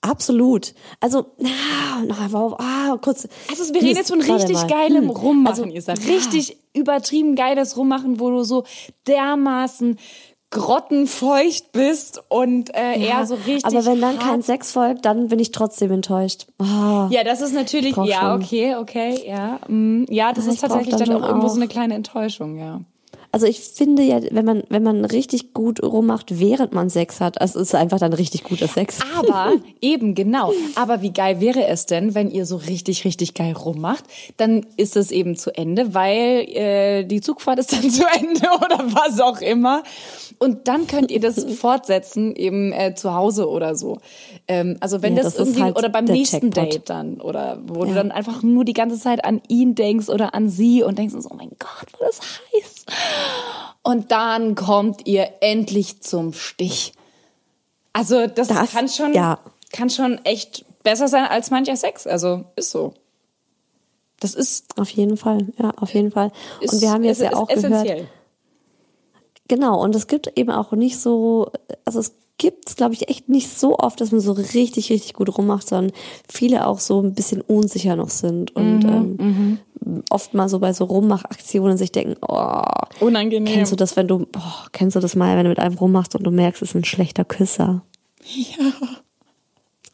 Absolut. Also, ah, ah, ah, kurz. Also wir reden jetzt von richtig geilem hm. Rummachen, also, ihr sagt. Richtig übertrieben geiles Rummachen, wo du so dermaßen grottenfeucht bist und äh, ja, eher so richtig. Aber wenn dann kein Sex folgt, dann bin ich trotzdem enttäuscht. Oh, ja, das ist natürlich, ja, okay, okay, ja. Mm, ja, das ja, ist tatsächlich dann, dann auch irgendwo so eine kleine Enttäuschung, ja. Also ich finde ja, wenn man, wenn man richtig gut rummacht, während man Sex hat, also ist einfach dann richtig guter Sex. Aber, eben, genau. Aber wie geil wäre es denn, wenn ihr so richtig, richtig geil rummacht? Dann ist es eben zu Ende, weil äh, die Zugfahrt ist dann zu Ende oder was auch immer. Und dann könnt ihr das fortsetzen, eben äh, zu Hause oder so. Ähm, also wenn ja, das, das irgendwie, halt oder beim nächsten Jackpot. Date dann, oder wo ja. du dann einfach nur die ganze Zeit an ihn denkst oder an sie und denkst, oh mein Gott, war das heiß. Und dann kommt ihr endlich zum Stich. Also das, das kann schon, ja. kann schon echt besser sein als mancher Sex. Also ist so. Das ist auf jeden Fall, ja, auf jeden Fall. und wir haben jetzt ja auch gehört. Genau, und es gibt eben auch nicht so, also es gibt es, glaube ich, echt nicht so oft, dass man so richtig, richtig gut rummacht, sondern viele auch so ein bisschen unsicher noch sind und mhm, ähm, mhm oft mal so bei so Rummachaktionen sich denken, oh, unangenehm. Kennst du das, wenn du, oh, kennst du das mal, wenn du mit einem rummachst und du merkst, es ist ein schlechter Küsser? Ja.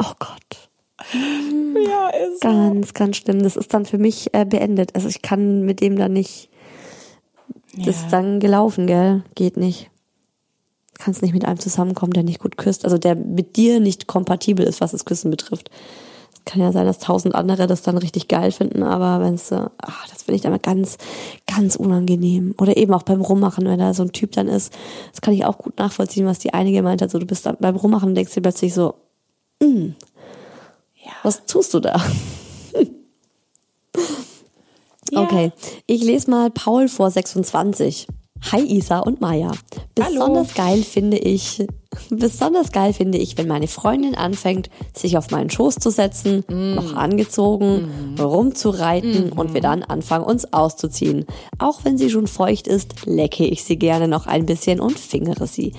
Oh Gott. Ja, ist Ganz, so. ganz schlimm. Das ist dann für mich äh, beendet. Also ich kann mit dem dann nicht, ja. ist dann gelaufen, gell? Geht nicht. kannst nicht mit einem zusammenkommen, der nicht gut küsst, also der mit dir nicht kompatibel ist, was das Küssen betrifft. Es kann ja sein, dass tausend andere das dann richtig geil finden, aber wenn es, ach, das finde ich dann mal ganz, ganz unangenehm. Oder eben auch beim Rummachen, wenn da so ein Typ dann ist, das kann ich auch gut nachvollziehen, was die eine gemeint hat. So, du bist dann beim Rummachen und denkst dir plötzlich so, mm, ja. was tust du da? Ja. Okay, ich lese mal Paul vor 26. Hi Isa und Maya. Besonders geil finde ich, besonders geil finde ich, wenn meine Freundin anfängt, sich auf meinen Schoß zu setzen, noch angezogen, rumzureiten und wir dann anfangen, uns auszuziehen. Auch wenn sie schon feucht ist, lecke ich sie gerne noch ein bisschen und fingere sie.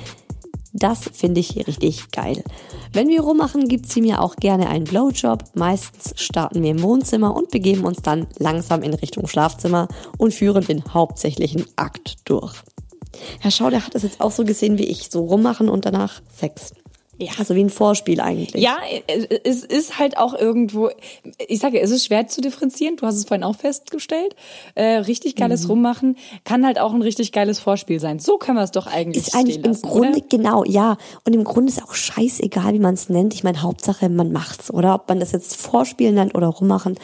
Das finde ich richtig geil. Wenn wir rummachen, gibt sie mir auch gerne einen Blowjob. Meistens starten wir im Wohnzimmer und begeben uns dann langsam in Richtung Schlafzimmer und führen den hauptsächlichen Akt durch. Herr Schau, der hat das jetzt auch so gesehen wie ich, so rummachen und danach Sex. Ja. Also wie ein Vorspiel eigentlich. Ja, es ist halt auch irgendwo, ich sage, es ist schwer zu differenzieren, du hast es vorhin auch festgestellt. Äh, richtig geiles Mhm. Rummachen kann halt auch ein richtig geiles Vorspiel sein. So können wir es doch eigentlich Ist eigentlich im lassen, Grunde, oder? genau, ja. Und im Grunde ist auch scheißegal, wie man es nennt. Ich meine, Hauptsache, man macht's, oder? Ob man das jetzt Vorspielen nennt oder rummachen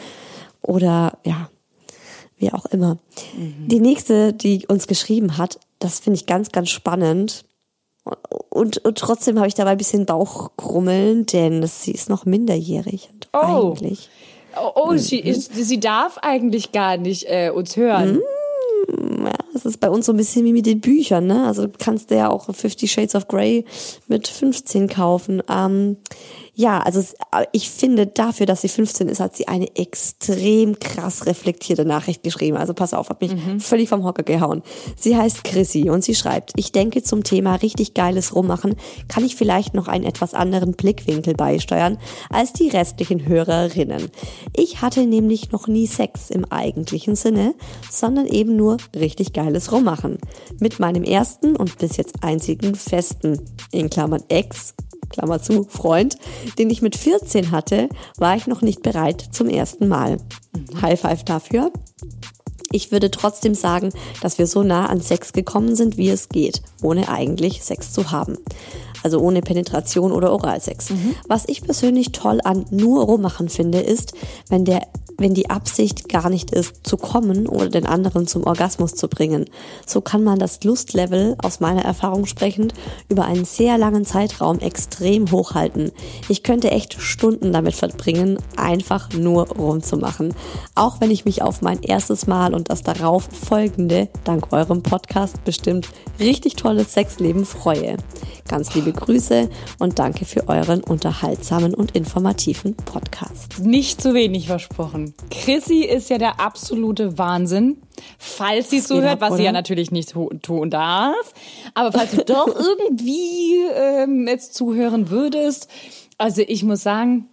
oder, ja, wie auch immer. Mhm. Die nächste, die uns geschrieben hat, das finde ich ganz, ganz spannend. Und, und trotzdem habe ich dabei ein bisschen Bauchkrummeln, denn sie ist noch minderjährig. Und Oh. Eigentlich. Oh, oh Mhm. sie, ist, sie darf eigentlich gar nicht äh, uns hören. Ja, das ist bei uns so ein bisschen wie mit den Büchern, ne? Also du kannst dir ja auch Fifty Shades of Grey mit 15 kaufen. Ähm, ja, also äh, ich finde dafür, dass sie 15 ist, hat sie eine extrem krass reflektierte Nachricht geschrieben. Also pass auf, hat mich völlig vom Hocker gehauen. Sie heißt Chrissy und sie schreibt, ich denke zum Thema richtig geiles Rummachen kann ich vielleicht noch einen etwas anderen Blickwinkel beisteuern als die restlichen Hörerinnen. Ich hatte nämlich noch nie Sex im eigentlichen Sinne, sondern eben nur richtig geiles Rummachen. Mit meinem ersten und bis jetzt einzigen festen, in Klammern Ex, Klammer zu, Freund, den ich mit 14 hatte, war ich noch nicht bereit zum ersten Mal. High five dafür. Ich würde trotzdem sagen, dass wir so nah an Sex gekommen sind, wie es geht, ohne eigentlich Sex zu haben. Also ohne Penetration oder Oralsex. Was ich persönlich toll an nur rummachen finde, ist, wenn der wenn die Absicht gar nicht ist, zu kommen oder den anderen zum Orgasmus zu bringen. So kann man das Lustlevel aus meiner Erfahrung sprechend über einen sehr langen Zeitraum extrem hochhalten. Ich könnte echt Stunden damit verbringen, einfach nur rumzumachen. Auch wenn ich mich auf mein erstes Mal und das darauf folgende, dank eurem Podcast bestimmt, richtig tolles Sexleben freue. Ganz liebe Grüße und danke für euren unterhaltsamen und informativen Podcast. Nicht zu wenig versprochen. Chrissy ist ja der absolute Wahnsinn. Falls sie es so hört, was sie ja natürlich nicht tu- tun darf. Aber falls du doch irgendwie ähm, jetzt zuhören würdest. Also ich muss sagen,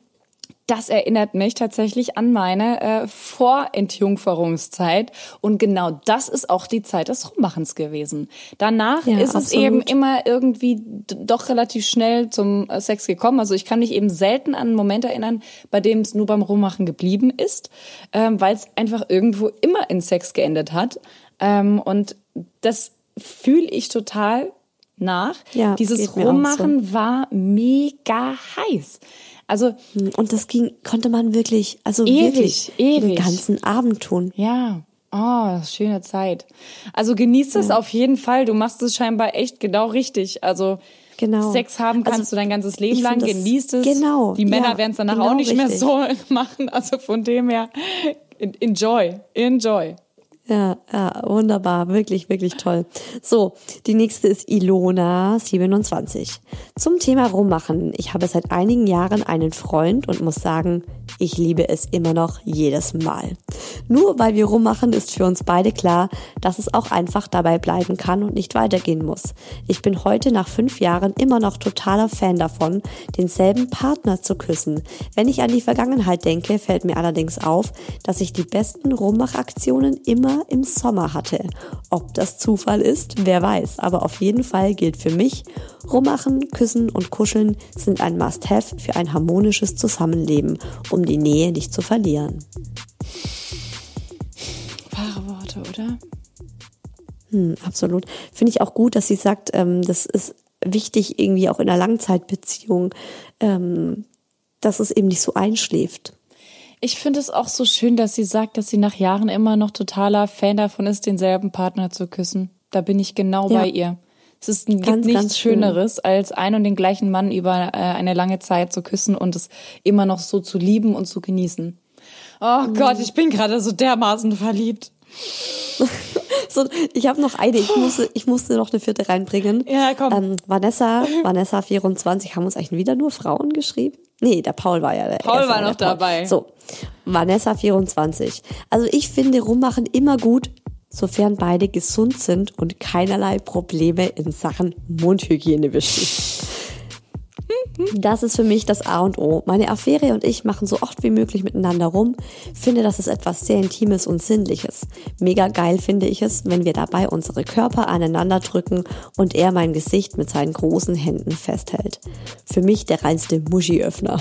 das erinnert mich tatsächlich an meine äh, Vorentjungferungszeit. Und genau das ist auch die Zeit des Rummachens gewesen. Danach Ja, ist es absolut. eben immer irgendwie doch relativ schnell zum äh, Sex gekommen. Also ich kann mich eben selten an einen Moment erinnern, bei dem es nur beim Rummachen geblieben ist, ähm, weil es einfach irgendwo immer in Sex geendet hat. Ähm, und das fühle ich total nach. Ja, Dieses Rummachen war mega heiß. Also Und das ging, konnte man wirklich, also Ewig, wirklich ewig. den ganzen Abend tun. Ja. Oh, schöne Zeit. Also genieß es auf jeden Fall. Du machst es scheinbar echt genau richtig. Also Genau. Sex haben kannst Also, du dein ganzes Leben lang. Genießt es. genau, Die Männer ja, werden es danach genau auch nicht richtig. mehr so machen. Also von dem her, enjoy, enjoy. Ja, ja, wunderbar, wirklich, wirklich toll. So, die nächste ist Ilona, 27. Zum Thema Rummachen. Ich habe seit einigen Jahren einen Freund und muss sagen, ich liebe es immer noch jedes Mal. Nur weil wir rummachen, ist für uns beide klar, dass es auch einfach dabei bleiben kann und nicht weitergehen muss. Ich bin heute nach fünf Jahren immer noch totaler Fan davon, denselben Partner zu küssen. Wenn ich an die Vergangenheit denke, fällt mir allerdings auf, dass ich die besten Rummachaktionen immer im Sommer hatte. Ob das Zufall ist, wer weiß. Aber auf jeden Fall gilt für mich, Rummachen, Küssen und Kuscheln sind ein Must-Have für ein harmonisches Zusammenleben, um die Nähe nicht zu verlieren. Wahre Worte, oder? Hm, absolut. Finde ich auch gut, dass sie sagt, ähm, das ist wichtig irgendwie auch in einer Langzeitbeziehung, ähm, dass es eben nicht so einschläft. Ich finde es auch so schön, dass sie sagt, dass sie nach Jahren immer noch totaler Fan davon ist, denselben Partner zu küssen. Da bin ich genau ja. bei ihr. Es ist, gibt ganz, nichts ganz Schöneres, als ein und den gleichen Mann über äh, eine lange Zeit zu küssen und es immer noch so zu lieben und zu genießen. Oh mhm. Gott, ich bin gerade so dermaßen verliebt. so, ich habe noch eine, ich musste, ich musste noch eine vierte reinbringen. Ja, komm. Ähm, Vanessa, Vanessa 24, haben uns eigentlich wieder nur Frauen geschrieben? Nee, der Paul war ja der Paul war noch dabei. So, Vanessa 24. Also ich finde Rummachen immer gut, sofern beide gesund sind und keinerlei Probleme in Sachen Mundhygiene bestehen. Das ist für mich das A und O. Meine Affäre und ich machen so oft wie möglich miteinander rum. Finde, das ist etwas sehr Intimes und Sinnliches. Mega geil finde ich es, wenn wir dabei unsere Körper aneinander drücken und er mein Gesicht mit seinen großen Händen festhält. Für mich der reinste Muschi-Öffner.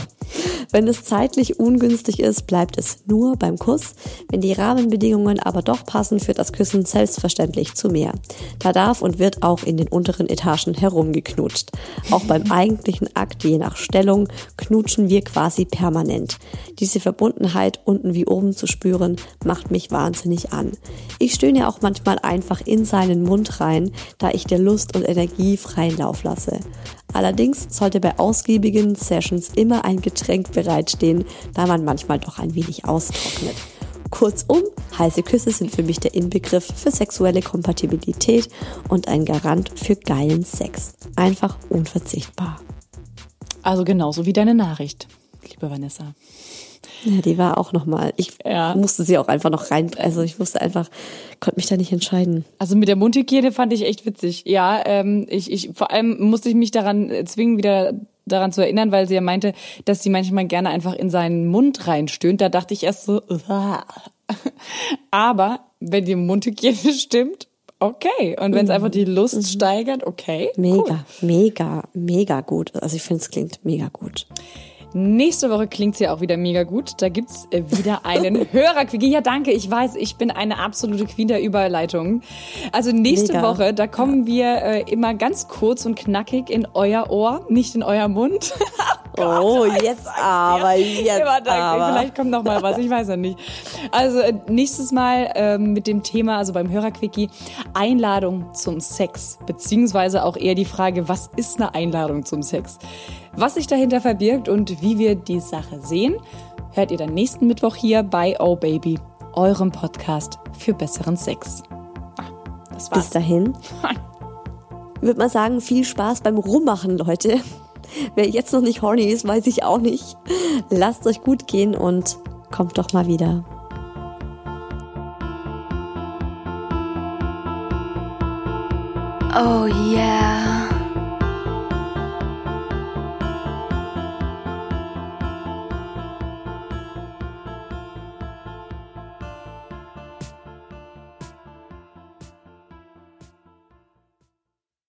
Wenn es zeitlich ungünstig ist, bleibt es nur beim Kuss. Wenn die Rahmenbedingungen aber doch passen, führt das Küssen selbstverständlich zu mehr. Da darf und wird auch in den unteren Etagen herumgeknutscht. Auch beim eigentlichen Akt je nach Stellung knutschen wir quasi permanent. Diese Verbundenheit unten wie oben zu spüren, macht mich wahnsinnig an. Ich stöhne auch manchmal einfach in seinen Mund rein, da ich der Lust und Energie freien Lauf lasse. Allerdings sollte bei ausgiebigen Sessions immer ein Getränk bereitstehen, da man manchmal doch ein wenig austrocknet. Kurzum, heiße Küsse sind für mich der Inbegriff für sexuelle Kompatibilität und ein Garant für geilen Sex. Einfach unverzichtbar. Also genauso wie deine Nachricht, liebe Vanessa. Ja, die war auch nochmal. Ich ja. musste sie auch einfach noch rein. Also ich musste einfach, konnte mich da nicht entscheiden. Also mit der Mundhygiene fand ich echt witzig. Ja, ähm, ich, ich vor allem musste ich mich daran zwingen, wieder daran zu erinnern, weil sie ja meinte, dass sie manchmal gerne einfach in seinen Mund reinstöhnt. Da dachte ich erst so, Uah. aber wenn die Mundhygiene stimmt, okay. Und wenn es mhm. einfach die Lust mhm. steigert, okay. Mega, cool. mega, mega gut. Also ich finde, es klingt mega gut. Nächste Woche klingt's ja auch wieder mega gut. Da gibt's äh, wieder einen Hörerquickie. Ja, danke. Ich weiß, ich bin eine absolute Queen der Überleitung. Also nächste mega. Woche, da kommen wir äh, immer ganz kurz und knackig in euer Ohr, nicht in euer Mund. Gott, oh, jetzt aber, jetzt aber. Vielleicht kommt noch mal was, ich weiß ja nicht. Also äh, nächstes Mal ähm, mit dem Thema, also beim Hörerquickie, Einladung zum Sex. Beziehungsweise auch eher die Frage, was ist eine Einladung zum Sex? Was sich dahinter verbirgt und wie wir die Sache sehen, hört ihr dann nächsten Mittwoch hier bei Oh Baby, eurem Podcast für besseren Sex. Ah, das war's. Bis dahin. würde mal sagen, viel Spaß beim Rummachen, Leute. Wer jetzt noch nicht horny ist, weiß ich auch nicht. Lasst euch gut gehen und kommt doch mal wieder. Oh yeah.